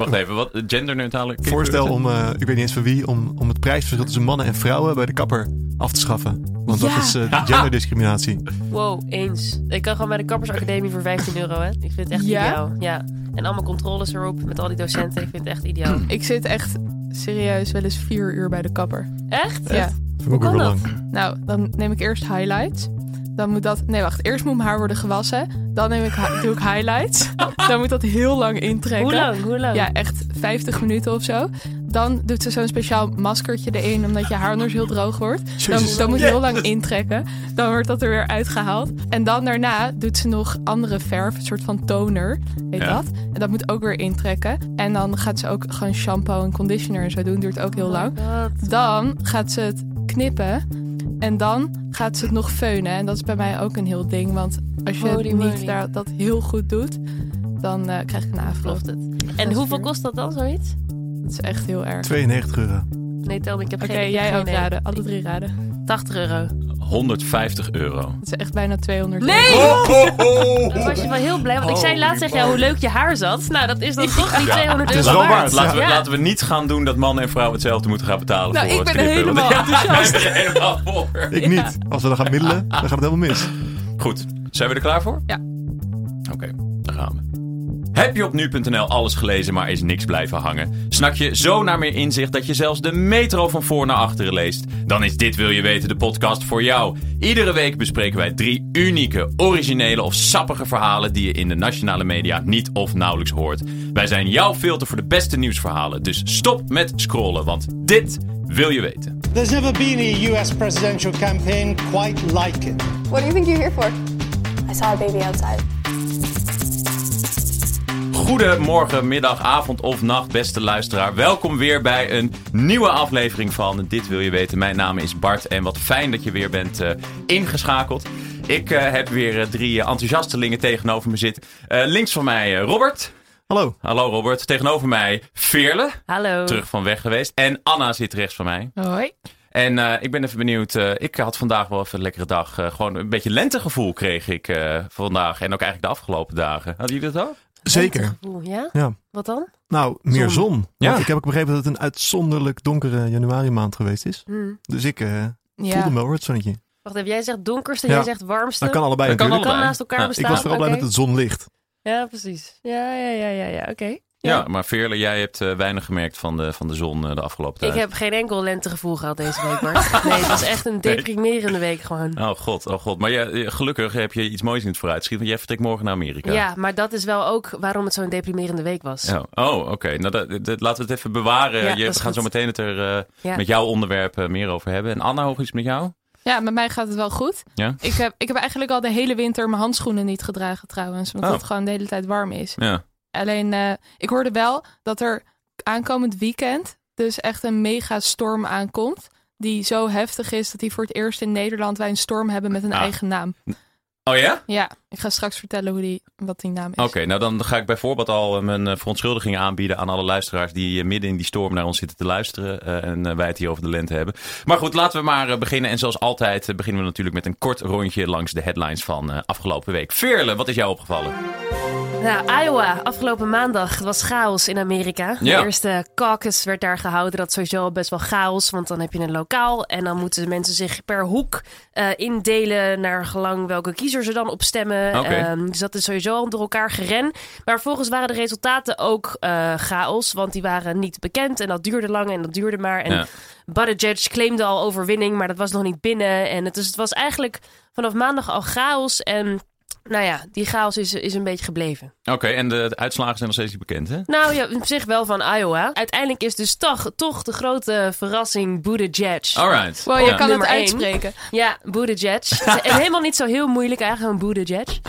Wacht even, wat genderneutrale Voorstel om, uh, ik weet niet eens van wie, om, om het prijsverschil tussen mannen en vrouwen bij de kapper af te schaffen. Want dat is uh, genderdiscriminatie. Wow, eens. Ik kan gewoon bij de kappersacademie voor 15 euro, hè. Ik vind het echt Ja? ideaal. Ja. En allemaal controles erop met al die docenten. Ik vind het echt ideaal. Ik zit echt serieus wel eens vier uur bij de kapper. Echt? Ja. Ook kan dat? lang. Nou, dan neem ik eerst highlights. Dan moet dat... Nee, wacht. Eerst moet mijn haar worden gewassen. Dan neem ik, doe ik highlights. Dan moet dat heel lang intrekken. Hoe lang? Hoe lang? Ja, echt 50 minuten of zo. Dan doet ze zo'n speciaal maskertje erin, omdat je haar anders heel droog wordt. Dan, dan moet je heel lang intrekken. Dan wordt dat er weer uitgehaald. En dan daarna doet ze nog andere verf, een soort van toner, heet Ja. dat. En dat moet ook weer intrekken. En dan gaat ze ook gewoon shampoo en conditioner en zo doen. Duurt ook heel lang. Wat? Dan gaat ze het knippen. En dan gaat ze het nog feunen. En dat is bij mij ook een heel ding. Want als je Holy moly. niet daar, dat heel goed doet, dan eh, krijg je een afro. Klopt het. En hoeveel kost dat dan, zoiets? Dat is echt heel erg. 92 euro. Nee, tel me, ik heb Oké, geen... jij geen ook idee. raden. Alle drie raden. 80 euro. 150 euro. Dat is echt bijna 200 Nee! euro. Dan was je wel heel blij. Want ik zei laatst tegen jou hoe leuk je haar zat. Nou, dat is dan toch die 200 Het is euro wel waard. Laten we, Ja. laten we niet gaan doen dat mannen en vrouwen hetzelfde moeten gaan betalen Nou, voor ik het ben knippen. helemaal Want- enthousiast. Ik ben er helemaal voor. Ik niet. Als we dan gaan middelen, dan gaat het helemaal mis. Goed, zijn we er klaar voor? Ja. Heb je op nu.nl alles gelezen, maar is niks blijven hangen? Snak je zo naar meer inzicht dat je zelfs de metro van voor naar achteren leest? Dan is Dit Wil Je Weten de podcast voor jou. Iedere week bespreken wij drie unieke, originele of sappige verhalen die je in de nationale media niet of nauwelijks hoort. Wij zijn jouw filter voor de beste nieuwsverhalen, dus stop met scrollen, want dit wil je weten. There's never been a US presidential campaign quite like it. What do you think you're here for? I saw a baby outside. Goedemorgen, middag, avond of nacht, beste luisteraar. Welkom weer bij een nieuwe aflevering van Dit Wil Je Weten. Mijn naam is Bart en wat fijn dat je weer bent eh, ingeschakeld. Ik eh, heb weer eh, drie enthousiastelingen tegenover me zitten. Eh, links van mij Robert. Hallo. Hallo Robert. Tegenover mij Veerle. Hallo. Terug van weg geweest. En Anna zit rechts van mij. Hoi. En eh, ik ben even benieuwd. ik had vandaag wel even een lekkere dag. Eh, gewoon een beetje lentegevoel kreeg ik eh, vandaag. En ook eigenlijk de afgelopen dagen. Hadden jullie dat ook? Zeker. Oeh, ja? Ja. Wat dan? Nou, meer Zon. zon. Ja. Want ik heb ook begrepen dat het een uitzonderlijk donkere januari maand geweest is. Hm. Dus ik eh, voelde Ja. me wel het zonnetje. Wacht even, jij zegt donkerste, Ja. jij zegt warmste. Dat kan allebei Dat kan natuurlijk. kan allebei. naast elkaar Ja. bestaan. Ik was vooral blij dat het zon ligt. Ja, precies. Ja, ja, ja, ja, ja. oké. Ja, maar Veerle, jij hebt eh, weinig gemerkt van de, van de zon eh, de afgelopen Ik tijd. heb geen enkel lentegevoel gehad deze week, Bart. Nee, het was echt een deprimerende week gewoon. Oh god, oh god. Maar jij, eh, gelukkig heb je iets moois in het vooruitschiet, want jij vertrekt morgen naar Amerika. Ja, maar dat is wel ook waarom het zo'n deprimerende week was. Ja. Oh, oké. Nou, dat, dat- laten we het even bewaren. Ja, je, we gaan goed. zo meteen het er eh, Ja. met jouw onderwerp meer over hebben. En Anna, hoe is het met jou? Ja, met mij gaat het wel goed. Ja? Ik heb, ik heb eigenlijk al de hele winter mijn handschoenen niet gedragen trouwens. Omdat Oh. het gewoon de hele tijd warm is. Ja. Alleen, eh, ik hoorde wel dat er aankomend weekend dus echt een mega storm aankomt. Die zo heftig is dat die voor het eerst in Nederland wij een storm hebben met een Ah. eigen naam. Oh ja? Ja, ik ga straks vertellen hoe die, wat die naam is. Oké, nou dan ga ik bijvoorbeeld al eh, mijn eh, verontschuldigingen aanbieden aan alle luisteraars die eh, midden in die storm naar ons zitten te luisteren eh, en wij het hier over de lente hebben. Maar goed, laten we maar beginnen. En zoals altijd beginnen we natuurlijk met een kort rondje langs de headlines van eh, afgelopen week. Veerle, wat is jou opgevallen? Nou, Iowa, afgelopen maandag was chaos in Amerika. Ja. De eerste caucus werd daar gehouden. Dat is sowieso best wel chaos, want dan heb je een lokaal. En dan moeten mensen zich per hoek eh, indelen naar gelang welke kiezer ze dan op stemmen. Oké. Ehm, dus dat is sowieso al door elkaar geren. Maar volgens waren de resultaten ook eh, chaos, want die waren niet bekend. En dat duurde lang en dat duurde maar. En Ja. Buttigieg claimde al overwinning, maar dat was nog niet binnen. En het, dus het was eigenlijk vanaf maandag al chaos. En nou ja, die chaos is, is een beetje gebleven. Oké, en de, de uitslagen zijn nog steeds niet bekend, hè? Nou ja, op zich wel van Iowa. Uiteindelijk is dus toch, toch de grote verrassing Buttigieg. Alright. Wow, je Ja. kan Nummer het één. uitspreken. Ja, Buttigieg. en helemaal niet zo heel moeilijk eigenlijk, een Buttigieg.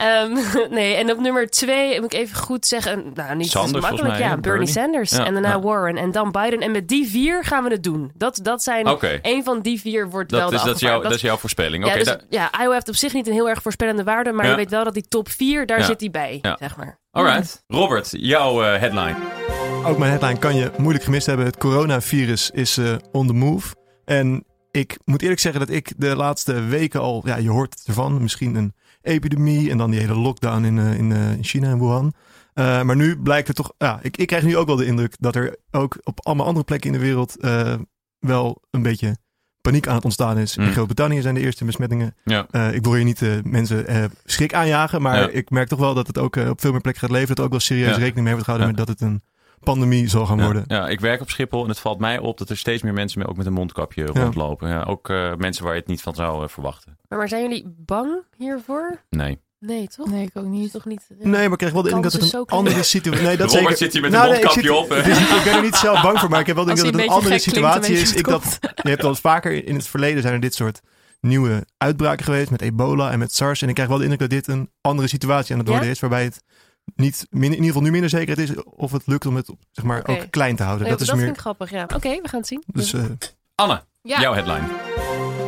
Ehm, nee, en op nummer twee moet ik even goed zeggen. Nou, niet Sanders, zo makkelijk. mij, ja? Bernie, Bernie. Sanders. Ja, en daarna ja. Warren en dan Biden. En met die vier gaan we het doen. Dat, dat zijn. Oké. Een van die vier wordt wel Dat de is, dat, is jouw, dat is jouw voorspelling. Oké, ja, dus, ja, Iowa heeft op zich niet een heel erg voorspellende waarde. Maar Ja. je weet wel dat die top vier, daar Ja. zit hij bij. Ja. Zeg maar. alright. Robert, jouw eh, headline. Ook mijn headline kan je moeilijk gemist hebben. Het coronavirus is eh, on the move. En ik moet eerlijk zeggen dat ik de laatste weken al... Ja, je hoort het ervan. Misschien een epidemie en dan die hele lockdown in, eh, in, eh, in China en Wuhan. Eh, maar nu blijkt er toch, ja, ik, ik krijg nu ook wel de indruk dat er ook op allemaal andere plekken in de wereld wel een beetje paniek aan het ontstaan is. Mm. In Groot-Brittannië zijn de eerste besmettingen. Ja. Ik wil hier niet mensen schrik aanjagen, maar Ja. ik merk toch wel dat het ook op veel meer plekken gaat leven. Dat er ook wel serieus Ja. rekening mee wordt gehouden met dat het een pandemie zal gaan worden. Ja, ik werk op Schiphol en het valt mij op dat er steeds meer mensen met, ook met een mondkapje rondlopen. Ja, ook eh, mensen waar je het niet van zou eh, verwachten. Maar, maar zijn jullie bang hiervoor? Nee. Nee, toch? Nee, ik ook niet. toch niet... Nee, maar ik krijg wel de indruk dat het een andere situatie Nee, dat zeker. zit hier met Nou, een nee, ik mondkapje zit- op. ik ben er niet zelf bang voor, maar ik heb wel de indruk dat het een andere situatie is. Ik je dat, je hebt wel eens vaker in het verleden zijn er dit soort nieuwe uitbraken geweest met ebola en met SARS. En ik krijg wel de indruk dat dit een andere situatie aan het Ja? worden is, waarbij het niet, min- in ieder geval nu minder zeker is of het lukt om het zeg maar, ook klein te houden. Nee, dat is dat meer. vind ik grappig, ja. Oké, we gaan het zien. Dus, eh, Anne, Ja, jouw headline.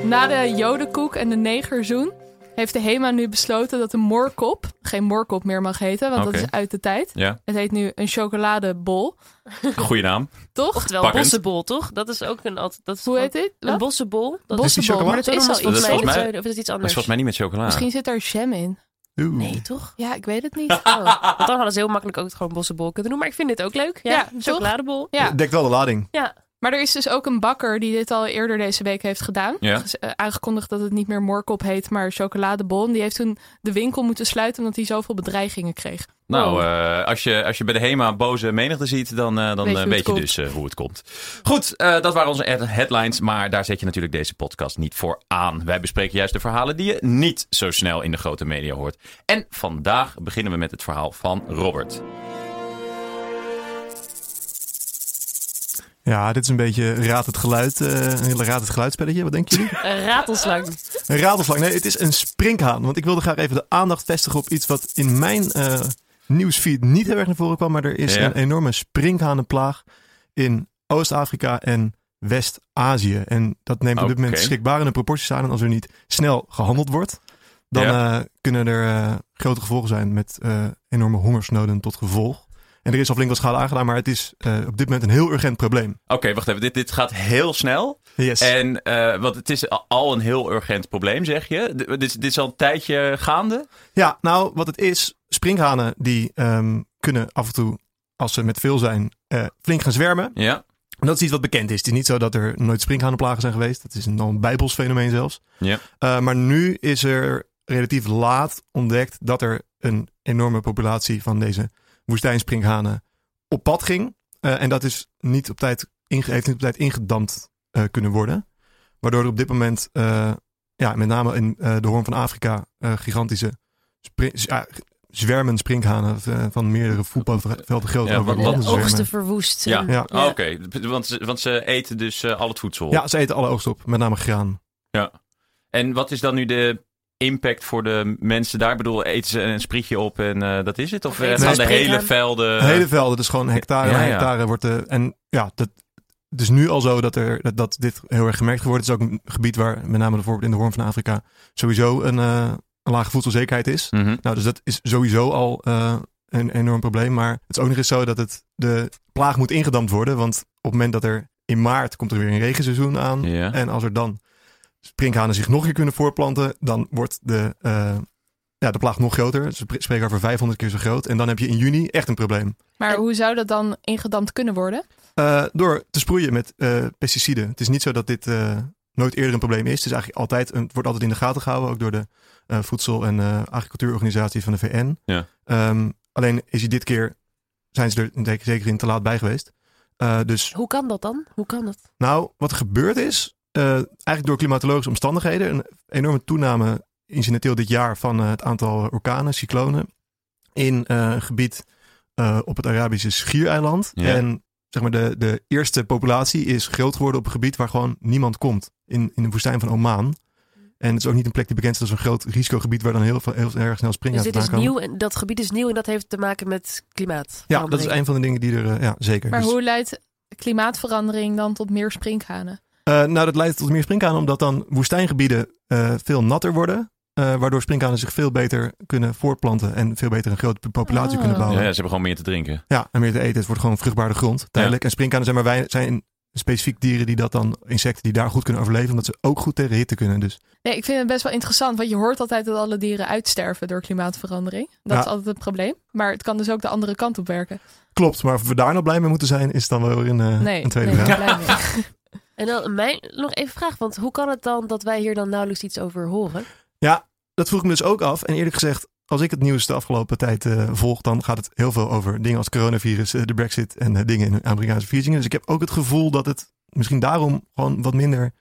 na de jodenkoek en de negerzoen heeft de HEMA nu besloten dat de moorkop geen moorkop meer mag heten, want dat is uit de tijd. Ja, Het heet nu een chocoladebol, goede naam. toch? Oftewel, Pakkend. bossenbol, toch? Dat is ook een... Dat is Hoe heet dit? Een bossenbol. Dat is Bossenbol, maar dat is al Dat mij-. Of is het iets Dat is anders? volgens mij niet met chocola. Misschien zit daar jam in. Oeh. Nee, toch? Ja, ik weet het niet. Oh, want dan hadden ze heel makkelijk ook gewoon bossenbol kunnen doen. Maar ik vind dit ook leuk. Ja, Ja, chocoladebol. Ja. Het dekt wel de lading. Ja. Maar er is dus ook een bakker die dit al eerder deze week heeft gedaan. Ja. Eh, aangekondigd dat het niet meer moorkop heet, maar chocoladebol. En die heeft toen de winkel moeten sluiten omdat hij zoveel bedreigingen kreeg. Nou, eh, als, je, als je bij de HEMA boze menigte ziet, dan, eh, dan Weet je weet dus hoe het komt. Goed, dat waren onze head- headlines, maar daar zet je natuurlijk deze podcast niet voor aan. Wij bespreken juist de verhalen die je niet zo snel in de grote media hoort. En vandaag beginnen we met het verhaal van Robert. Ja, dit is een beetje raad het geluid, eh, een hele raad het geluidspelletje. Wat denken jullie? Een ratelslang. Een ratelslang. Nee, het is een sprinkhaan. Want ik wilde graag even de aandacht vestigen op iets wat in mijn eh, nieuwsfeed niet heel erg naar voren kwam. Maar er is Ja. een enorme sprinkhanenplaag in Oost-Afrika en West-Azië. En dat neemt op dit moment Oké. schrikbarende proporties aan. En als er niet snel gehandeld wordt, dan Ja. eh, kunnen er grote gevolgen zijn met eh, enorme hongersnoden tot gevolg. En er is al flink wat schade aangedaan, maar het is eh, op dit moment een heel urgent probleem. Oké, wacht even. Dit, dit gaat heel snel. Yes. En, eh, want het is al een heel urgent probleem, zeg je. D- Dit, is- dit is al een tijdje gaande. Ja, nou, wat het is, sprinkhanen die ehm, kunnen af en toe, als ze met veel zijn, eh, flink gaan zwermen. Ja. En dat is iets wat bekend is. Het is niet zo dat er nooit sprinkhanenplagen zijn geweest. Dat is een, een bijbels fenomeen zelfs. Ja. Maar nu is er relatief laat ontdekt dat er een enorme populatie van deze woestijnsprinkhanen op pad ging. Eh, en dat is niet op tijd, inge- heeft niet op tijd ingedampt eh, kunnen worden. Waardoor er op dit moment, eh, ja, met name in eh, de Hoorn van Afrika, eh, gigantische spring, ja, zwermen sprinkhanen van meerdere voetbalvelden groot Ja, over De oogsten verwoest. Ja, Ja. Oh, oké. Want, ze- want ze eten dus eh, al het voedsel. Ja, ze eten alle oogst op, met name graan. En wat is dan nu de impact voor de mensen daar? Ik bedoel, eten ze een sprietje op en eh, dat is het? Of eh, Eten ze gaan de hele velden... hele velden, dus gewoon hectare Ja, hectare wordt de en ja, dat het is nu al zo dat er dat, dat dit heel erg gemerkt wordt. Het is ook een gebied waar met name bijvoorbeeld in de Hoorn van Afrika sowieso een, eh, een lage voedselzekerheid is. Mhm. Nou, dus dat is sowieso al eh, een enorm probleem. Maar het is ook nog eens zo dat het de plaag moet ingedampt worden, want op het moment dat er in maart komt er weer een regenseizoen aan en als er dan sprinkhanen zich nog een keer kunnen voortplanten, dan wordt de, eh, ja, de plaag nog groter. Ze spreken over 500 keer zo groot. En dan heb je in juni echt een probleem. Maar hoe zou dat dan ingedampt kunnen worden? Eh, door te sproeien met eh, pesticiden. Het is niet zo dat dit eh, nooit eerder een probleem is. Het, is eigenlijk altijd een, het wordt altijd in de gaten gehouden, ook door de eh, Voedsel- en eh, Agricultuurorganisatie van de VN. Ja. Ehm, alleen is hij dit keer, zijn ze er zeker zeker in te laat bij geweest. Eh, dus Hoe kan dat dan? Hoe kan dat? nou, wat er gebeurd is, eh, eigenlijk door klimatologische omstandigheden, een enorme toename incidenteel dit jaar van eh, het aantal orkanen, cyclonen, in eh, een gebied eh, op het Arabische Schiereiland. Ja. En zeg maar, de, de eerste populatie is groot geworden op een gebied waar gewoon niemand komt, in, in de woestijn van Oman. En het is ook niet een plek die bekend is als een groot risicogebied waar dan heel, veel- heel, erg snel springen Dus dit is nieuw en dat gebied is nieuw en dat heeft te maken met klimaat. Ja, dat is een van de dingen die er, ja, zeker. Maar Dus- hoe leidt klimaatverandering dan tot meer sprinkhanen? Eh, nou, dat leidt tot meer sprinkhanen, omdat dan woestijngebieden eh, veel natter worden. eh, waardoor sprinkhanen zich veel beter kunnen voortplanten en veel beter een grote populatie Ah. kunnen Ja, bouwen. ze Ja, hebben gewoon meer te drinken. en meer te eten. Het wordt gewoon vruchtbare grond, tijdelijk. En sprinkhanen zijn, maar wij, zijn specifiek dieren die dat dan, insecten die daar goed kunnen overleven, omdat ze ook goed tegen hitte kunnen. Dus Nee, ik vind het best wel interessant, want je hoort altijd dat alle dieren uitsterven door klimaatverandering. Dat Ja. is altijd het probleem. Maar het kan dus ook de andere kant op werken. klopt, maar of we daar nou blij mee moeten zijn, is dan wel weer een, eh, Nee, een tweede nee, vraag. En dan nog even vraag, want hoe kan het dan dat wij hier dan nauwelijks iets over horen? Ja, dat vroeg ik me dus ook af. En eerlijk gezegd, als ik het nieuws de afgelopen tijd eh, volg, dan gaat het heel veel over dingen als coronavirus, eh, de brexit en eh, dingen in de Amerikaanse verkiezingen. Dus ik heb ook het gevoel dat het misschien daarom gewoon wat minder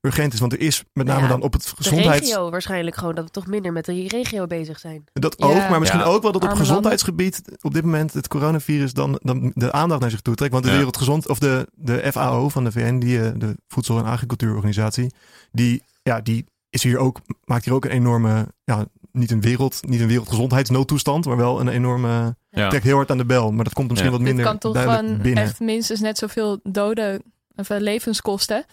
urgent is. Want er is met name Ja, dan op het De gezondheids... regio waarschijnlijk gewoon, dat we toch minder met de regio bezig zijn. Dat Ja. ook, maar misschien Ja. ook wel dat op Arme gezondheidsgebied op dit moment het coronavirus dan, dan de aandacht naar zich toe trekt. Want de Ja. Wereldgezond of de, de FAO van de VN, die, eh, de Voedsel- en Agricultuurorganisatie, die, ja, die is hier ook, maakt hier ook een enorme, ja, niet een wereld, niet een wereldgezondheidsnoodtoestand, maar wel een enorme, Ja. trekt heel hard aan de bel. Maar dat komt misschien Ja. wat Dit minder kan toch binnen. echt minstens net zoveel doden of eh, levens kosten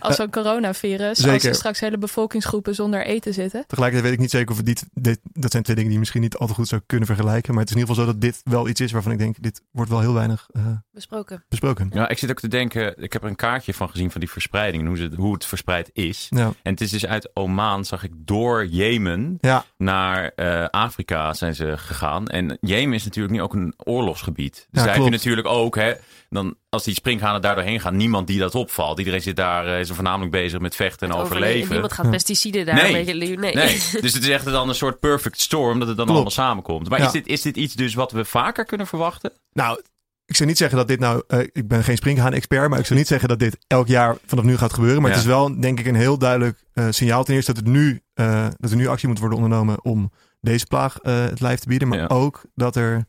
als Eh, zo'n coronavirus. Als er straks hele bevolkingsgroepen zonder eten zitten. Tegelijkertijd weet ik niet zeker of we dit, dit, dat zijn twee dingen die je misschien niet al te goed zou kunnen vergelijken. Maar het is in ieder geval zo dat dit wel iets is waarvan ik denk, dit wordt wel heel weinig eh, Besproken. besproken. Ja, ik zit ook te denken, ik heb er een kaartje van gezien van die verspreiding, en hoe, ze, hoe het verspreid is. Ja, En het is dus uit Oman, zag ik, door Jemen ja naar eh, Afrika zijn ze gegaan. En Jemen is natuurlijk nu ook een oorlogsgebied. Dus daar heb je natuurlijk ook, hè, dan, als die springhanen daar doorheen gaan, niemand die dat opvalt. Iedereen zit daar, er voornamelijk bezig met vechten en overleven. Niemand gaat pesticiden daar. Nee. Weet je, nee. Nee, dus het is echt dan een soort perfect storm dat het dan Klopt. allemaal samenkomt. Maar Ja. is, dit, is dit iets dus wat we vaker kunnen verwachten? Nou, ik zou niet zeggen dat dit nou. eh, ik ben geen springhaan-expert, maar ik zou niet zeggen dat dit elk jaar vanaf nu gaat gebeuren. Maar Ja. het is wel, denk ik, een heel duidelijk eh, signaal. Ten eerste dat, het nu, eh, dat er nu actie moet worden ondernomen om deze plaag eh, het lijf te bieden. Maar Ja. ook dat, er,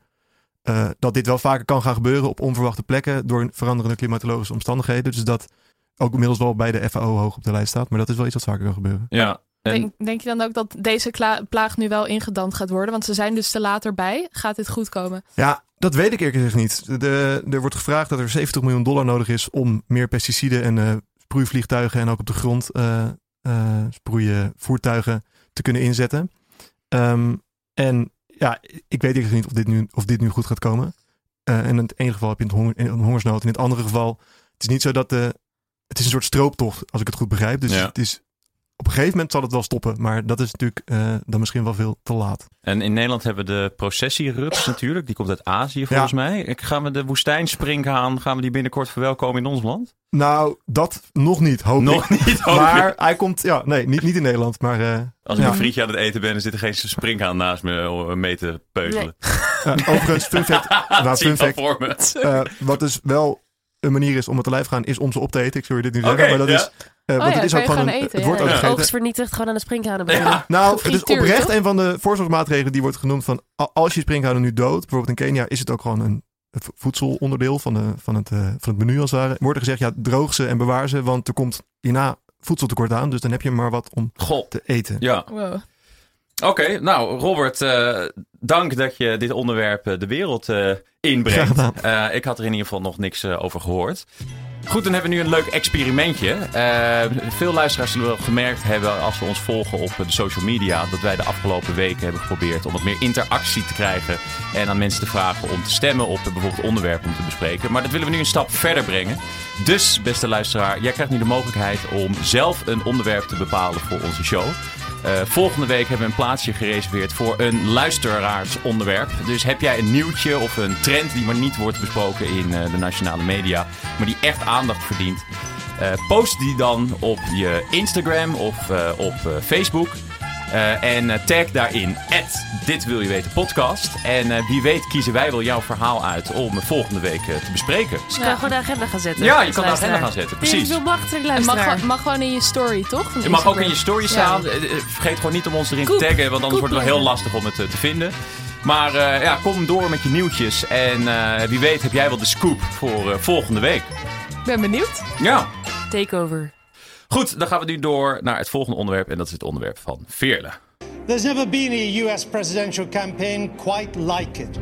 eh, dat dit wel vaker kan gaan gebeuren op onverwachte plekken door veranderende klimatologische omstandigheden. Dus dat ook inmiddels wel bij de FAO hoog op de lijst staat. Maar dat is wel iets wat vaker kan gebeuren. Ja. En, Denk, denk je dan ook dat deze plaag nu wel ingedamd gaat worden? Want ze zijn dus te later bij. Gaat dit goed komen? Ja, dat weet ik eerlijk gezegd niet. De, er wordt gevraagd dat er 70 miljoen dollar nodig is om meer pesticiden en eh sproeivliegtuigen en ook op de grond eh eh, sproeien voertuigen te kunnen inzetten. Ehm, en ja, ik weet eerlijk gezegd niet of dit nu, of dit nu goed gaat komen. Eh, en in het ene geval heb je een, honger, een hongersnood. In het andere geval, het is niet zo dat de, het is een soort strooptocht, als ik het goed begrijp. Dus Ja. het is, op een gegeven moment zal het wel stoppen. Maar dat is natuurlijk eh, dan misschien wel veel te laat. en in Nederland hebben we de processierups natuurlijk. Die komt uit Azië volgens mij. Ik- Gaan we de woestijnspringhaan, gaan we die binnenkort verwelkomen in ons land? Nou, dat nog niet, hoop ik. Nog niet, hoop Maar hij komt, ja, nee, niet, niet in Nederland, maar eh, Als ik Ja. een frietje aan het eten ben, dan zit er geen springhaan naast me om mee te peuzelen. eh, overigens, fun fact, nou, fun fact eh, wat dus wel een manier is om het te lijf te gaan, is om ze op te eten. Ik zou je dit nu zeggen, maar dat ja. is, eh, want ja, het is ook gewoon, gewoon een, eten, het wordt ook Ja. gegeten. Oogst vernietigd gewoon aan de. Ja. Nou, het is oprecht toch? een van de voorzorgsmaatregelen die wordt genoemd van, als je springhouden nu dood, bijvoorbeeld in Kenia, is het ook gewoon een vo- voedselonderdeel van, de, van, het, eh, van het menu als het ware. Wordt er gezegd, ja, droog ze en bewaar ze, want er komt hierna voedseltekort aan, dus dan heb je maar wat om Goh, te eten. ja. Wow. Oké, nou Robert, eh, dank dat je dit onderwerp de wereld eh, inbrengt. Eh, ik had er in ieder geval nog niks eh, over gehoord. Goed, dan hebben we nu een leuk experimentje. Eh, veel luisteraars zullen wel gemerkt hebben als we ons volgen op de social media... dat wij de afgelopen weken hebben geprobeerd om wat meer interactie te krijgen... en aan mensen te vragen om te stemmen op bijvoorbeeld onderwerpen om te bespreken. Maar dat willen we nu een stap verder brengen. Dus, beste luisteraar, jij krijgt nu de mogelijkheid om zelf een onderwerp te bepalen voor onze show... Eh, volgende week hebben we een plaatsje gereserveerd voor een luisteraarsonderwerp. Dus heb jij een nieuwtje of een trend die maar niet wordt besproken in eh, de nationale media, maar die echt aandacht verdient, eh, post die dan op je Instagram of op Facebook. Eh, en eh, tag daarin dit wil je weten podcast. En eh, wie weet kiezen wij wel jouw verhaal uit om volgende week te bespreken. Dus je kan gewoon de agenda gaan zetten. Ja, je kan de agenda gaan zetten, precies. Het mag, mag gewoon in je story, toch? Het mag ook in je story staan. Vergeet gewoon niet om ons erin Koep. te taggen, want anders Koep wordt het wel heel lastig om het te vinden. Maar eh, ja, kom door met je nieuwtjes. En eh, wie weet heb jij wel de scoop voor eh, volgende week. Ik ben benieuwd. Ja. Takeover. Goed, dan gaan we nu door naar het volgende onderwerp. En dat is het onderwerp van Veerle. There's never been a US presidential campaign quite like it.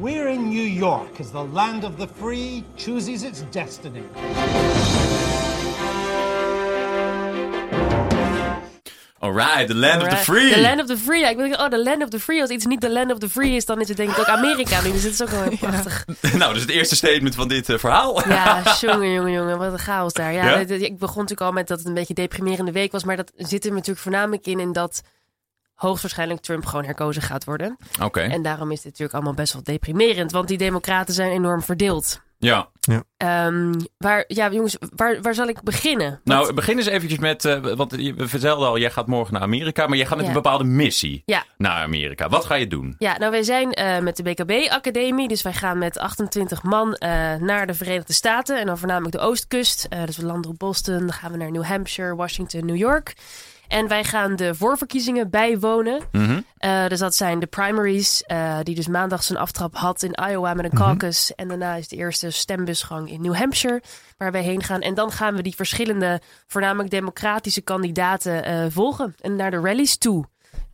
We're in New York as the land of the free chooses its destiny. Alright, the land of the free. The land of the free. Ja, ik denk, oh, the land of the free. Als iets niet the land of the free is, dan is het denk ik ook Amerika nu. Dus het is ook wel heel prachtig. nou, dat is het eerste statement van dit eh, verhaal. Ja, jongen, jongen, jongen. Wat een chaos daar. Ja, Ja? dit- dit- ik begon natuurlijk al met dat het een beetje een deprimerende week was. Maar dat zit er natuurlijk voornamelijk in, in dat hoogstwaarschijnlijk Trump gewoon herkozen gaat worden. Oké, En daarom is dit natuurlijk allemaal best wel deprimerend. Want die democraten zijn enorm verdeeld. Ja. Ehm, waar, ja, jongens, waar, waar zal ik beginnen? Nou, begin eens eventjes met, eh, want je- we vertelden al, jij gaat morgen naar Amerika, maar jij gaat met Ja. een bepaalde missie Ja. naar Amerika. Wat ga je doen? Ja, nou wij zijn eh, met de BKB-academie. Dus wij gaan met 28 man eh, naar de Verenigde Staten. En dan voornamelijk de oostkust. Eh, dus we landen op Boston. Dan gaan we naar New Hampshire, Washington, New York. En wij gaan de voorverkiezingen bijwonen. Mhm. Eh, dus dat zijn de primaries, eh, die dus maandag zijn aftrap had in Iowa met een caucus. En daarna is de eerste stembusgang in New Hampshire, waar wij heen gaan. En dan gaan we die verschillende, voornamelijk democratische kandidaten eh, volgen. En naar de rallies toe.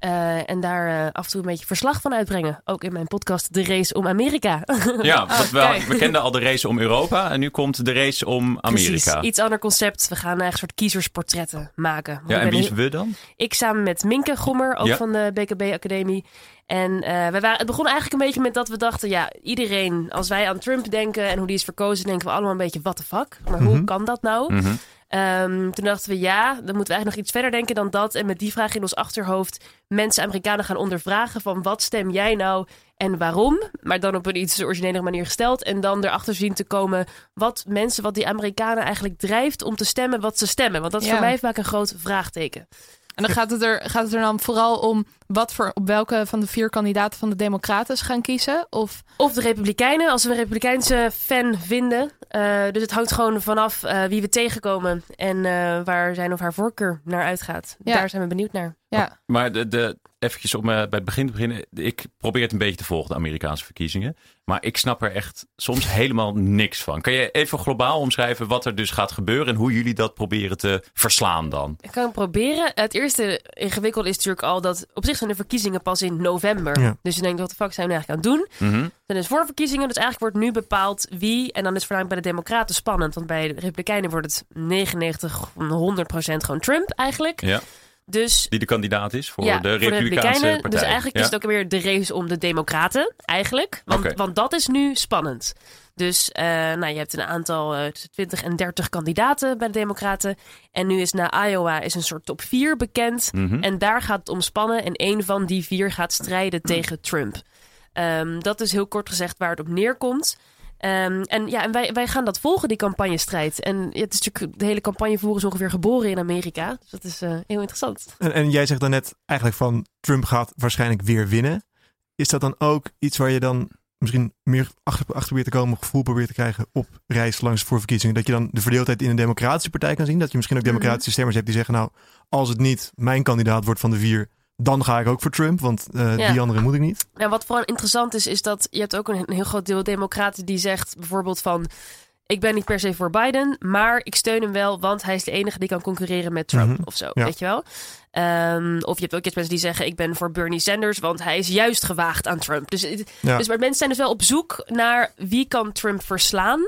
Eh, en daar eh, af en toe een beetje verslag van uitbrengen. Ook in mijn podcast De Race om Amerika. Ja, want wel, kijk. we kenden al de race om Europa en nu komt de race om Amerika. Precies, iets ander concept. We gaan een soort kiezersportretten maken. Want Ja, en wie is we dan? Ik samen met Minke Gommer, ook Ja. van de BKB Academie. En we waren, het begon eigenlijk een beetje met dat we dachten... ja, iedereen, als wij aan Trump denken en hoe die is verkozen... denken we allemaal een beetje, what the fuck? Maar hoe kan dat nou? Mhm. Ehm, toen dachten we, ja, dan moeten we eigenlijk nog iets verder denken dan dat. En met die vraag in ons achterhoofd mensen, Amerikanen gaan ondervragen... van wat stem jij nou en waarom? Maar dan op een iets originele manier gesteld. En dan erachter zien te komen wat mensen, wat die Amerikanen eigenlijk drijft... om te stemmen wat ze stemmen. Want dat is Ja. voor mij vaak een groot vraagteken. En dan gaat het, er, gaat het er dan vooral om wat voor, op welke van de vier kandidaten van de Democraten gaan kiezen? Of Of de Republikeinen, als we een Republikeinse fan vinden. Eh, dus het hangt gewoon vanaf eh, wie we tegenkomen en eh, waar zijn of haar voorkeur naar uitgaat. Ja. Daar zijn we benieuwd naar. Ja, Maar de, de, eventjes om eh, bij het begin te beginnen. Ik probeer het een beetje te volgen, de Amerikaanse verkiezingen. Maar ik snap er echt soms helemaal niks van. Kan je even globaal omschrijven wat er dus gaat gebeuren en hoe jullie dat proberen te verslaan dan? Ik kan het proberen. Het eerste ingewikkelde is natuurlijk al dat op zich zijn de verkiezingen pas in november. Ja. Dus je denkt, wat de fuck zijn we nou eigenlijk aan het doen? Mhm. Dan is voorverkiezingen, dus eigenlijk wordt nu bepaald wie. En dan is het voornamelijk bij de Democraten spannend. Want bij de Republikeinen wordt het 99, 100 procent gewoon Trump eigenlijk. Ja, Dus die de kandidaat is voor ja, de voor Republikeinse partij. Dus eigenlijk ja. is het ook weer de race om de Democraten, eigenlijk. Want, want dat is nu spannend. Dus eh, nou, je hebt een aantal eh, tussen 20 en 30 kandidaten bij de Democraten. En nu is na Iowa is een soort top 4 bekend. Mhm. En daar gaat het om spannen. En een van die vier gaat strijden tegen Trump. Ehm, dat is heel kort gezegd waar het op neerkomt. Ehm, en ja, en wij, wij gaan dat volgen, die campagnestrijd. En het is natuurlijk, de hele campagnevoer is ongeveer geboren in Amerika. Dus dat is eh, heel interessant. En, en jij zegt dan net eigenlijk van Trump gaat waarschijnlijk weer winnen. Is dat dan ook iets waar je dan misschien meer achter, achter probeert te komen, gevoel probeert te krijgen op reis langs de voorverkiezingen? Dat je dan de verdeeldheid in een democratische partij kan zien? Dat je misschien ook democratische stemmers hebt die zeggen, nou, als het niet mijn kandidaat wordt van de vier, dan ga ik ook voor Trump, want eh, Ja. die andere moet ik niet. En wat vooral interessant is, is dat je hebt ook een, heel groot deel democraten die zegt bijvoorbeeld van... Ik ben niet per se voor Biden, maar ik steun hem wel, want hij is de enige die kan concurreren met Trump Mhm. of zo, Ja. weet je wel? Ehm, of je hebt ook eens mensen die zeggen, ik ben voor Bernie Sanders, want hij is juist gewaagd aan Trump. Dus, Ja. dus maar mensen zijn dus wel op zoek naar wie kan Trump verslaan.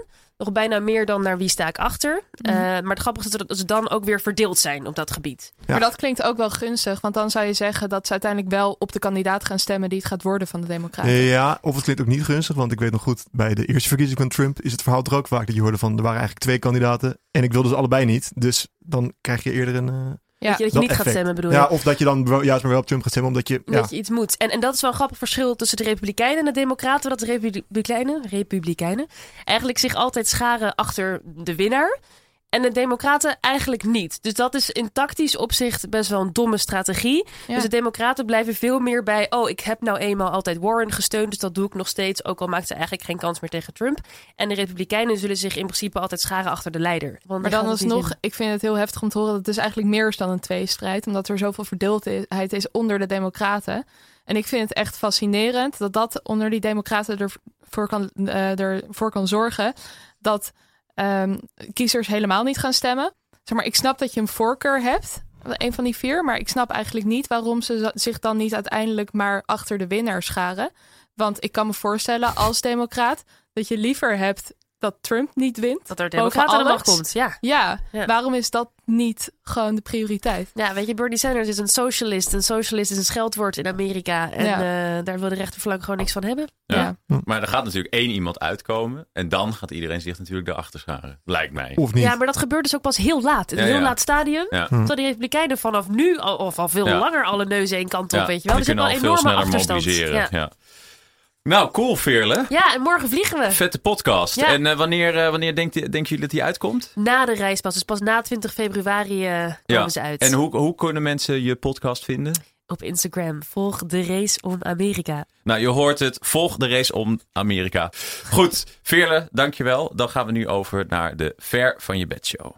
Nog bijna meer dan naar wie sta ik achter. Eh, maar het grappige is dat ze dan ook weer verdeeld zijn op dat gebied. Ja. maar dat klinkt ook wel gunstig. Want dan zou je zeggen dat ze uiteindelijk wel op de kandidaat gaan stemmen die het gaat worden van de Democraten. Ja, of het klinkt ook niet gunstig, want ik weet nog goed, bij de eerste verkiezing van Trump is het verhaal toch ook vaak dat je hoorde van, er waren eigenlijk twee kandidaten en ik wilde ze allebei niet. Dus dan krijg je eerder een... eh, Ja. dat je, dat je dat niet gaat stemmen, bedoel je? ja, of dat je dan juist maar wel op Trump gaat stemmen, omdat je... Ja, Dat je iets moet. En, en dat is wel een grappig verschil tussen de Republikeinen en de Democraten. Dat de Republikeinen, Republikeinen eigenlijk zich altijd scharen achter de winnaar. En de Democraten eigenlijk niet. Dus dat is in tactisch opzicht best wel een domme strategie. Ja. Dus de Democraten blijven veel meer bij. Oh, ik heb nou eenmaal altijd Warren gesteund. Dus dat doe ik nog steeds. Ook al maakt ze eigenlijk geen kans meer tegen Trump. En de Republikeinen zullen zich in principe altijd scharen achter de leider. Want Maar dan alsnog, ik vind het heel heftig om te horen dat het dus eigenlijk meer is dan een tweestrijd. Omdat er zoveel verdeeldheid is onder de democraten. En ik vind het echt fascinerend dat dat onder die democraten ervoor kan, eh, ervoor kan zorgen dat ehm, kiezers helemaal niet gaan stemmen. Zeg maar, ik snap dat je een voorkeur hebt, een van die vier. Maar ik snap eigenlijk niet waarom ze zich dan niet uiteindelijk maar achter de winnaar scharen. Want ik kan me voorstellen als democraat dat je liever hebt dat Trump niet wint. Dat er democraten aan de macht komt. Ja. Ja, Ja. waarom is dat niet gewoon de prioriteit? ja, weet je, Bernie Sanders is een socialist. Een socialist is een scheldwoord in Amerika. En Ja. eh, daar wil de rechterflank gewoon niks van hebben. Ja. Ja. Maar er gaat natuurlijk één iemand uitkomen. En dan gaat iedereen zich natuurlijk daarachter scharen. Lijkt mij. Of niet. Ja, maar dat gebeurt dus ook pas heel laat. In een Ja, heel ja. laat stadium. Ja. Terwijl die Republikeinen vanaf nu, al, of al veel Ja. langer, alle neuzen één kant op. Ja, weet je wel. die Dus hebt kunnen wel al een veel enorme sneller achterstand. mobiliseren. Ja. Nou, cool, Veerle. ja, en morgen vliegen we. Vette podcast. Ja. En eh, wanneer, eh, wanneer denkt, denken jullie dat die uitkomt? Na de reis pas. Dus pas na 20 februari eh, komen ze uit. En hoe, hoe kunnen mensen je podcast vinden? Op Instagram. Volg de race om Amerika. Nou, je hoort het. Volg de race om Amerika. Goed, Veerle, dankjewel. Dan gaan we nu over naar de Ver van je bed show.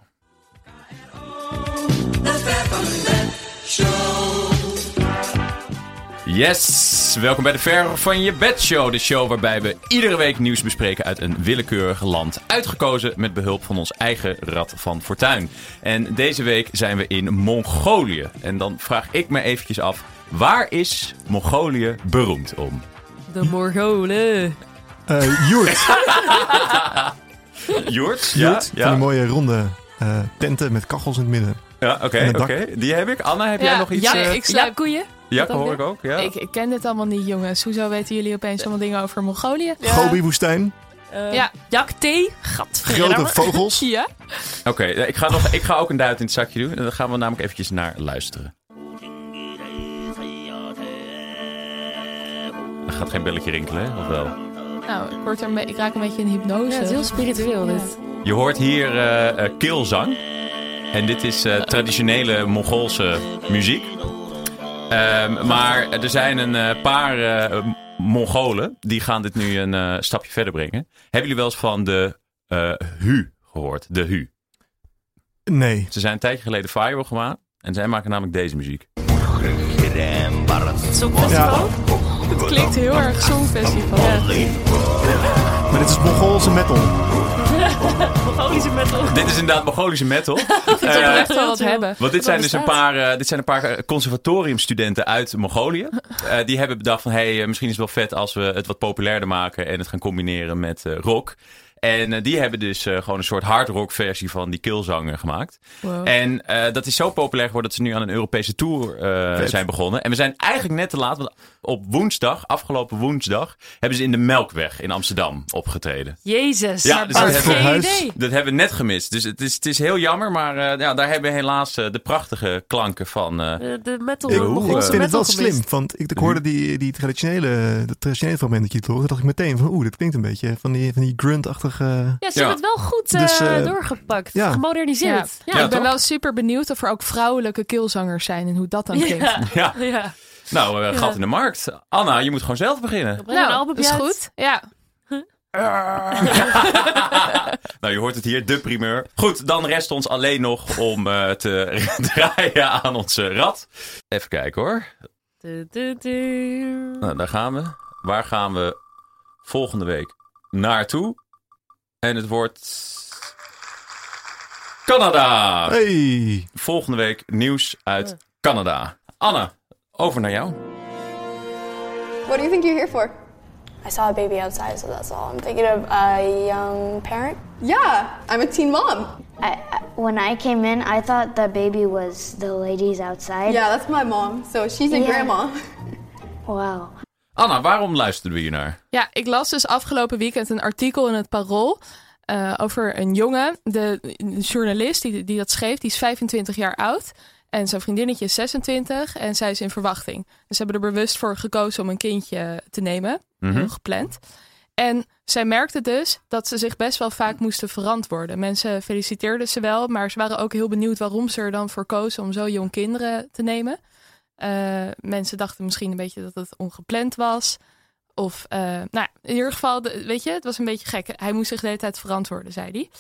Yes, welkom bij de Ver van je bed show. De show waarbij we iedere week nieuws bespreken uit een willekeurig land. Uitgekozen met behulp van ons eigen Rad van Fortuin. En deze week zijn we in Mongolië. En dan vraag ik me eventjes af, waar is Mongolië beroemd om? De Mongolen. Eh, Joert. Joert? Joert. Van die mooie ronde eh, tenten met kachels in het midden. Ja, oké, oké. Die heb ik. Anna, heb jij Ja, nog iets? ja, eh, ik sluit... Ja, koeien. Ja, dat hoor ik ook. Ja. Ik, ik ken dit allemaal niet, jongens. Hoezo weten jullie opeens allemaal dingen over Mongolië? Gobi-woestijn. Ja. Jakthee. Grote vogels. Ja? Oké, eh, ik, ga nog- ik ga ook een duit in het zakje doen. En dan gaan we namelijk eventjes naar luisteren. Er gaat geen belletje rinkelen, hè? of wel? Nou, ik, word er een be- ik raak een beetje in hypnose. Ja, het is heel spiritueel dit. Je hoort hier eh, eh, keelzang. En dit is eh, traditionele Mongoolse muziek. Ehm, maar er zijn een eh, paar eh, Mongolen die gaan dit nu een eh, stapje verder brengen. Hebben jullie wel eens van de eh, Hu gehoord? De Hu. Nee. Ze zijn een tijdje geleden viral gemaakt. En zij maken namelijk deze muziek. Songfestival. Het klinkt heel erg songfestival. Maar dit is Mongoolse metal. Mongolische metal. Dit is inderdaad Mongolische metal. Dat we Eh, echt wel wat hebben. Want dit zijn dus een paar, eh, dit zijn een paar eh, conservatoriumstudenten uit Mongolië. Eh, die hebben bedacht van, hey, eh, misschien is het wel vet als we het wat populairder maken en het gaan combineren met eh, rock. En eh, die hebben dus eh, gewoon een soort hard rock versie van die killzanger gemaakt. Wow. En eh, dat is zo populair geworden dat ze nu aan een Europese tour eh, zijn begonnen. En we zijn eigenlijk net te laat, want op woensdag, afgelopen woensdag, hebben ze in de Melkweg in Amsterdam opgetreden. Jezus. Ja, dus dat hebben idee. Dat hebben we net gemist. Dus het is, het is heel jammer, maar eh, ja, daar hebben we helaas de prachtige klanken van. eh, De, metal. Ik, Hoe, ik vind het wel gemist. slim, want ik, ik hoorde die, die traditionele, dat traditionele fragment dat je het hoorde, dacht ik meteen van oeh, dat klinkt een beetje van die, van die grunt-achtige... Ja, ze Ja. hebben het wel goed eh, Dus, eh, doorgepakt. ja. Gemoderniseerd. Ja, ik ben wel super benieuwd of er ook vrouwelijke keelzangers zijn en hoe dat dan klinkt. Ja. nou, eh, gat in de markt. Anna, je moet gewoon zelf beginnen. Breng een album is uit. goed. Ja. nou, je hoort het hier, de primeur. Goed, dan rest ons alleen nog om eh, te draaien aan onze rad. Even kijken hoor. Du, du, du. Nou, daar gaan we. Waar gaan we volgende week naartoe? En het wordt. Canada! Hey! Volgende week nieuws uit Canada. Anna, over naar jou. What do you think you're here for? I saw a baby outside, so that's all. I'm thinking of a young parent. Yeah, I'm a teen mom. I, I, when I came in, I thought the baby was the ladies outside. Yeah, that's my mom. So she's a Yeah. grandma. Wow. Anna, waarom luisterden we hier naar? Ja, ik las dus afgelopen weekend een artikel in het Parool eh, over een jongen. De, de journalist die, die dat schreef, die is 25 jaar oud. En zijn vriendinnetje is 26 en zij is in verwachting. Dus ze hebben er bewust voor gekozen om een kindje te nemen. Heel gepland. En zij merkte dus dat ze zich best wel vaak moesten verantwoorden. Mensen feliciteerden ze wel, maar ze waren ook heel benieuwd waarom ze er dan voor kozen om zo jong kinderen te nemen. Eh, mensen dachten misschien een beetje dat het ongepland was. Of, eh, nou in ieder geval, weet je, het was een beetje gek. Hij moest zich de hele tijd verantwoorden, zei hij.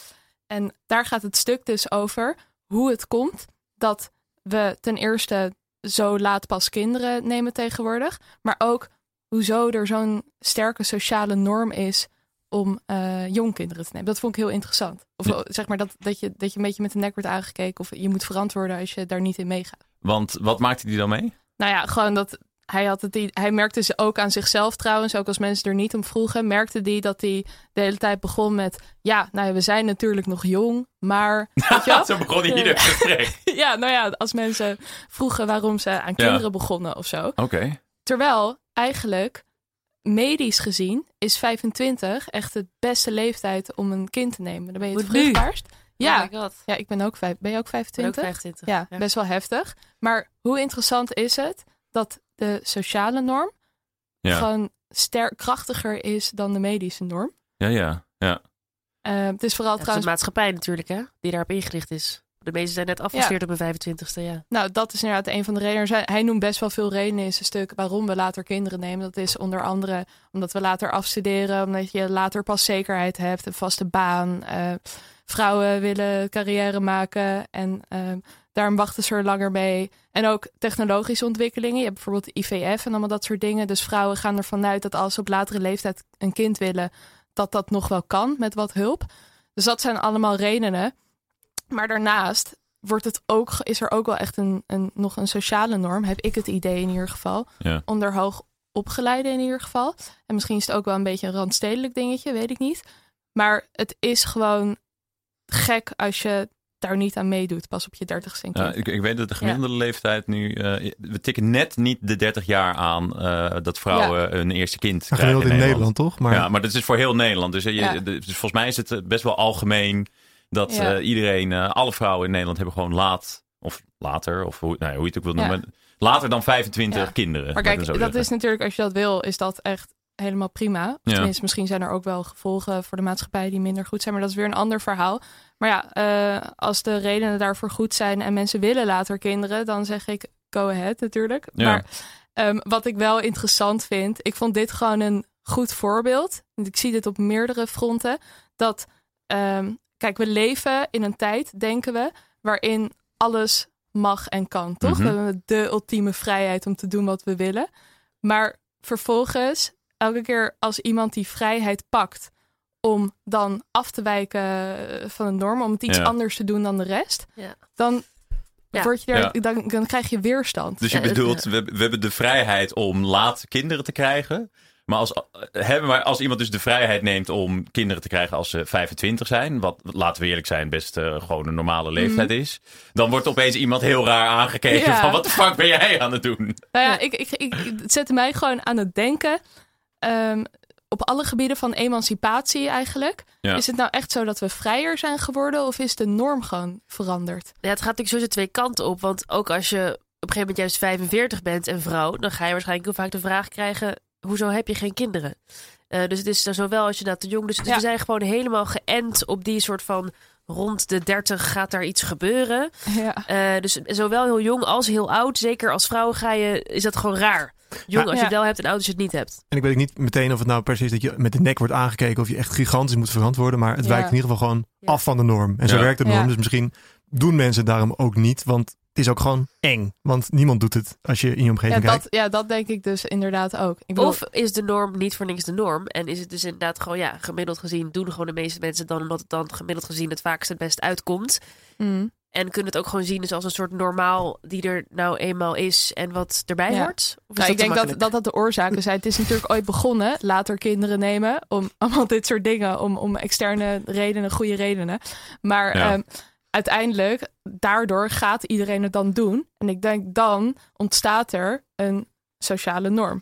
En daar gaat het stuk dus over hoe het komt dat we ten eerste zo laat pas kinderen nemen tegenwoordig. Maar ook hoezo er zo'n sterke sociale norm is om eh jong kinderen te nemen. Dat vond ik heel interessant. Of Ja. zeg maar dat, dat, je, dat je een beetje met de nek wordt aangekeken. Of je moet verantwoorden als je daar niet in meegaat. Want wat maakte die dan mee? Nou ja, gewoon dat hij, had het, die- hij merkte ze ook aan zichzelf trouwens, ook als mensen er niet om vroegen, merkte hij dat hij de hele tijd begon met, ja, nou ja, we zijn natuurlijk nog jong, maar... Weet je wel? Zo begon hij ieder gesprek. ja, nou ja, als mensen vroegen waarom ze aan kinderen begonnen of zo. Oké. Terwijl eigenlijk, medisch gezien, is 25 echt de beste leeftijd om een kind te nemen. Dan ben je het vruchtbaarst. Ja, Oh my god. ja, ik ben ook, vijf, ben je ook Ik ben 25? ook 25. Ja, best wel heftig. Maar hoe interessant is het dat de sociale norm Ja. gewoon ster krachtiger is dan de medische norm? ja, ja, ja. Eh, het is vooral Het is de trouwens maatschappij natuurlijk, hè? Die daarop ingericht is. De meesten zijn net afgestudeerd op hun 25ste, ja. Nou, dat is inderdaad een van de redenen. Hij- Hij noemt best wel veel redenen in zijn stuk waarom we later kinderen nemen. Dat is onder andere omdat we later afstuderen, omdat je later pas zekerheid hebt, een vaste baan. eh, vrouwen willen carrière maken en eh, daarom wachten ze er langer mee. En ook technologische ontwikkelingen. Je hebt bijvoorbeeld IVF en allemaal dat soort dingen. Dus vrouwen gaan ervan uit dat als ze op latere leeftijd een kind willen, dat dat nog wel kan met wat hulp. Dus dat zijn allemaal redenen. Maar daarnaast wordt het ook, is er ook wel echt een, een, nog een sociale norm, heb ik het idee in ieder geval. Ja. Onder hoog opgeleiden in ieder geval. En misschien is het ook wel een beetje een randstedelijk dingetje, weet ik niet. Maar het is gewoon gek als je daar niet aan meedoet, pas op je dertigste Ja, kind. ik, ik weet dat de gemiddelde leeftijd nu... eh, we tikken net niet de 30 jaar aan eh, dat vrouwen een eerste kind krijgen Gemiddeld in Nederland, toch? Maar, Ja, maar dat is voor heel Nederland. Dus, eh, je, Ja. dus volgens mij is het best wel algemeen dat Ja. eh, iedereen, alle vrouwen in Nederland hebben gewoon laat, of later, of hoe, nou ja, hoe je het ook wil Ja. noemen, laten dan 25 Ja. kinderen. Maar kijk, dat zeggen. is natuurlijk, als je dat wil, is dat echt helemaal prima. Ja. Tenminste, misschien zijn er ook wel gevolgen voor de maatschappij die minder goed zijn, maar dat is weer een ander verhaal. Maar ja, eh, als de redenen daarvoor goed zijn en mensen willen later kinderen, dan zeg ik go ahead natuurlijk. Ja. Maar ehm, wat ik wel interessant vind, ik vond dit gewoon een goed voorbeeld. Want Ik zie dit op meerdere fronten. Dat, ehm, kijk, we leven in een tijd, denken we, waarin alles mag en kan, toch? Mhm. We hebben de ultieme vrijheid om te doen wat we willen. Maar vervolgens, elke keer als iemand die vrijheid pakt om dan af te wijken eh, van een norm, om het iets Ja. anders te doen dan de rest, Ja. dan, Ja. Word je daar, Ja. dan, dan krijg je weerstand. Dus je Ja, bedoelt, we, we hebben de vrijheid om laat kinderen te krijgen. Maar als, hebben wij, als iemand dus de vrijheid neemt om kinderen te krijgen als ze 25 zijn, wat laten we eerlijk zijn, best eh, gewoon een normale leeftijd is, dan wordt opeens iemand heel raar aangekeken Mhm. Ja. van wat de fuck ben jij aan het doen? Nou ja, ik, ik, ik, het zette mij gewoon aan het denken. Ehm, op alle gebieden van emancipatie eigenlijk. Ja. Is het nou echt zo dat we vrijer zijn geworden of is de norm gewoon veranderd? Ja, het gaat natuurlijk sowieso twee kanten op. Want ook als je op een gegeven moment juist 45 bent en vrouw, dan ga je waarschijnlijk heel vaak de vraag krijgen: hoezo heb je geen kinderen? Eh, dus het is dan zowel als je dat te jong. Dus, dus Ja. we zijn gewoon helemaal geënt op die soort van rond de 30 gaat daar iets gebeuren. Ja. Eh, dus zowel heel jong als heel oud. Zeker als vrouw ga je, is dat gewoon raar. Jong Ja. als je Ja. het wel hebt en oud als je het niet hebt. En ik weet ook niet meteen of het nou precies dat je met de nek wordt aangekeken of je echt gigantisch moet verantwoorden. Maar het Ja. wijkt in ieder geval gewoon Ja. af van de norm. En zo Ja. werkt de norm. Ja. Dus misschien doen mensen daarom ook niet. Want het is ook gewoon eng. Want niemand doet het als je in je Ja, omgeving dat, kijkt. ja, dat denk ik dus inderdaad ook. Ik bedoel, Of is de norm niet voor niks de norm? En is het dus inderdaad gewoon, ja, gemiddeld gezien doen gewoon de meeste mensen dan omdat het dan gemiddeld gezien het vaakst het best uitkomt. mm, En kunnen het ook gewoon zien dus als een soort normaal die er nou eenmaal is en wat erbij Ja. hoort? Of is nou, ik denk dat, dat dat de oorzaken zijn. Het is natuurlijk ooit begonnen, later kinderen nemen, om allemaal dit soort dingen, om, om externe redenen, goede redenen. Maar Ja. ehm, uiteindelijk, daardoor gaat iedereen het dan doen. En ik denk dan ontstaat er een sociale norm.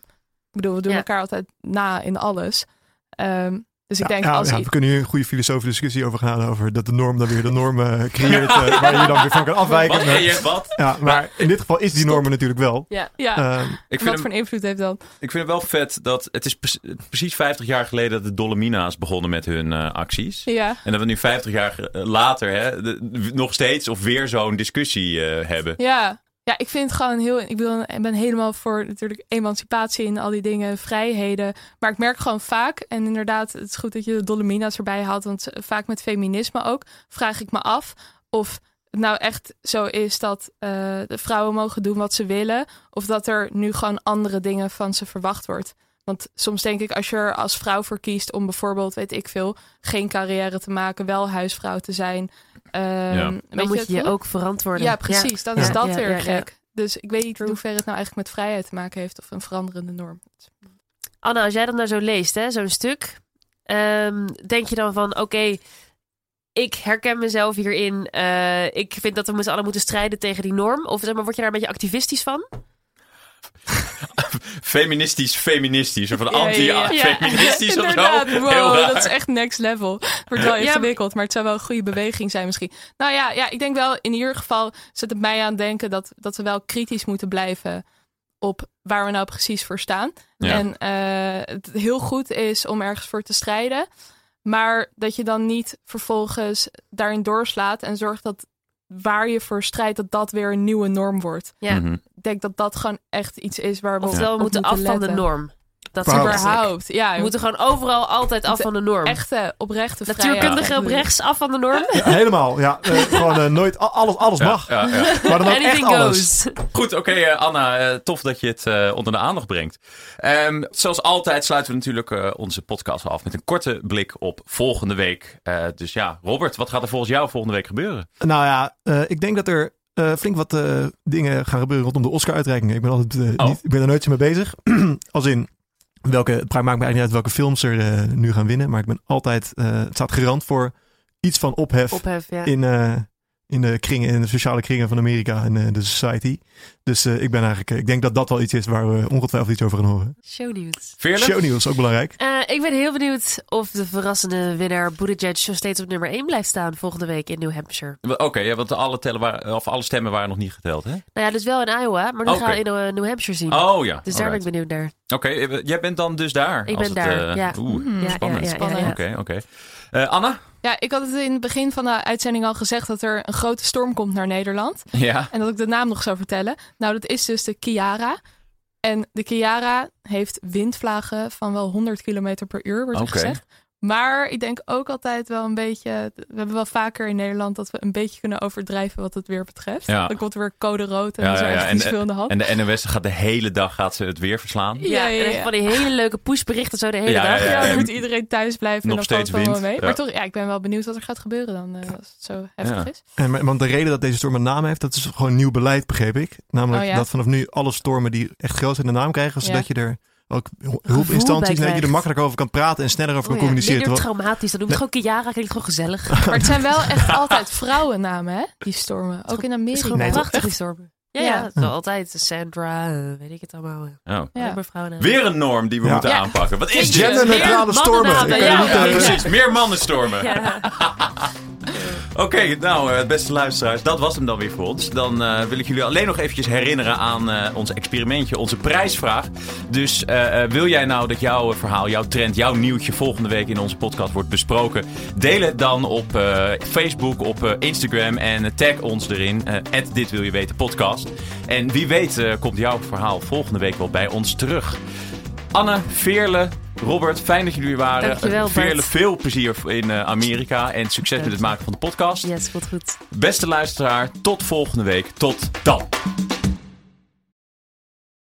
Ik bedoel, we doen Ja. elkaar altijd na in alles. Ehm, dus ik Ja, denk ja, als ja, we kunnen hier een goede filosofische discussie over gaan. Over dat de norm dan weer de norm eh, creëert. eh, waar je dan weer van kan afwijken. Wat? Maar- Ben je wat? ja, maar in dit geval is die norm natuurlijk wel. Ja. ja, Ehm, Ik wat vind, voor hem, een invloed heeft dan? ik vind het wel vet dat het is pre- precies 50 jaar geleden dat de Dolomina's begonnen met hun eh, acties. Ja, En dat we nu 50 jaar later hè, de- nog steeds of weer zo'n discussie eh, hebben. Ja. Ja, ik vind het gewoon heel. Ik, ben helemaal voor natuurlijk emancipatie en al die dingen, vrijheden. Maar ik merk gewoon vaak, en inderdaad, het is goed dat je de Dolomina's erbij haalt, want vaak met feminisme ook, vraag ik me af of het nou echt zo is dat eh, de vrouwen mogen doen wat ze willen, of dat er nu gewoon andere dingen van ze verwacht wordt. Want soms denk ik, als je er als vrouw voor kiest om bijvoorbeeld, weet ik veel, geen carrière te maken, wel huisvrouw te zijn. ehm, Ja. Dan moet je je ook verantwoorden. Ja, precies. Dan is Ja, dat ja, weer ja, ja. gek. Dus ik weet niet in hoeverre het nou eigenlijk met vrijheid te maken heeft of een veranderende norm. Anna, als jij dat nou zo leest, hè, zo'n stuk, ehm, denk je dan van, oké, ik herken mezelf hierin. eh, ik vind dat we met z'n allen moeten strijden tegen die norm. Of zeg maar, word je daar een beetje activistisch van? Feministisch, feministisch. Of een Ja, ja, ja. anti-feministisch of zo. Heel dat is echt next level. Wordt wel ingewikkeld, maar het zou wel een goede beweging zijn misschien. Nou ja, ja, ik denk wel, in ieder geval zet het mij aan het denken dat, dat we wel kritisch moeten blijven op waar we nou precies voor staan. En eh, het heel goed is om ergens voor te strijden. Maar dat je dan niet vervolgens daarin doorslaat en zorgt dat waar je voor strijdt, dat dat weer een nieuwe norm wordt. Ja. Mhm. Ik denk dat dat gewoon echt iets is waar we Oftewel, op we moeten af van de norm. Dat is Überhaupt. ja. We moeten gewoon overal altijd af van de norm. echte, oprechte Natuurkundige op rechts af van de norm. Ja, helemaal, ja. Gewoon eh, nooit, alles, alles Ja, mag. ja, ja. Maar dan ook echt Anything alles. goes. Goed, oké eh, Anna, eh, tof dat je het onder de aandacht brengt. Ehm, zoals altijd sluiten we natuurlijk onze podcast af met een korte blik op volgende week. Eh, dus ja, Robert, wat gaat er volgens jou volgende week gebeuren? Nou ja, eh, ik denk dat er eh, flink wat eh, dingen gaan gebeuren rondom de Oscar-uitreikingen. Ik ben altijd Oh. niet, ik ben er nooit zo mee bezig. Als in welke, het maakt me eigenlijk niet uit welke films er eh, nu gaan winnen. Maar ik ben altijd, eh, het staat garant voor iets van ophef, Ophef, ja. in, eh, in de kringen, in de sociale kringen van Amerika en eh, de society. Dus eh, ik ben eigenlijk, eh, ik denk dat dat wel iets is waar we ongetwijfeld iets over gaan horen. Shownieuws. Veerle? Shownieuws, ook belangrijk. Eh, ik ben heel benieuwd of de verrassende winnaar Buttigieg nog steeds op nummer 1 blijft staan volgende week in New Hampshire. Oké, ja, want alle, tellen waren, of alle stemmen waren nog niet geteld, hè? Nou ja, dus wel in Iowa, maar nu Oké. gaan we in New Hampshire zien. Oh ja. dus daar ben ik benieuwd naar. Oké, jij bent dan dus daar? Ik als ben het, daar, eh, ja. Oeh, Mhm. Ja, spannend. ja, ja, Spannend. ja. Oké, oké. Eh, Anna? Ja, ik had het in het begin van de uitzending al gezegd dat er een grote storm komt naar Nederland. Ja. En dat ik de naam nog zou vertellen. Nou, dat is dus de Kiara. En de Kiara heeft windvlagen van wel 100 km per uur, wordt er gezegd. Maar ik denk ook altijd wel een beetje... We hebben wel vaker in Nederland dat we een beetje kunnen overdrijven wat het weer betreft. Ja. Dan komt er weer code rood en Ja, er ja, En- zoveel in de hand. En de NOS gaat de hele dag gaat ze het weer verslaan. Ja, Ja, ja, van die hele leuke pushberichten zo de hele dag. ja, Ja, ja. dan moet iedereen thuis blijven Nog en dan valt steeds het allemaal wind, mee. ja. Maar toch, ja, ik ben wel benieuwd wat er gaat gebeuren dan, eh, als het zo heftig Ja. is. En, maar- want de reden dat deze storm een naam heeft, dat is gewoon nieuw beleid, begreep ik. Namelijk Oh ja? dat vanaf nu alle stormen die echt groot zijn een naam krijgen, zodat je er ook hulpinstanties, dat je er makkelijker over kan praten en sneller over Oh kan ja, communiceren. minder traumatisch. Dan noem je het gewoon Kiara, klinkt gewoon gezellig. Maar het zijn wel echt altijd vrouwennamen, hè? Die stormen. Ook in Amerika. gewoon Nee, toch? prachtig die stormen. Ja, Ja. altijd. Sandra, eh, weet ik het allemaal. Oh. Ja. Weer een norm die we Ja. moeten Ja. aanpakken. Wat is dit? Genderneutrale stormen. ja. precies. Meer mannenstormen. Ja. Oké, nou, eh, beste luisteraars, dat was hem dan weer voor ons. Dan eh, wil ik jullie alleen nog eventjes herinneren aan eh, ons experimentje, onze prijsvraag. Dus wil jij nou dat jouw verhaal, jouw trend, jouw nieuwtje volgende week in onze podcast wordt besproken? Deel het dan op Facebook, op Instagram en tag ons erin. dit wil je weten podcast. En wie weet komt jouw verhaal volgende week wel bij ons terug. Anne, Veerle, Robert, fijn dat jullie er waren. Dankjewel. Veerle, veel plezier in eh, Amerika en succes met het maken van de podcast. Yes, goed goed. Beste luisteraar, tot volgende week. Tot dan.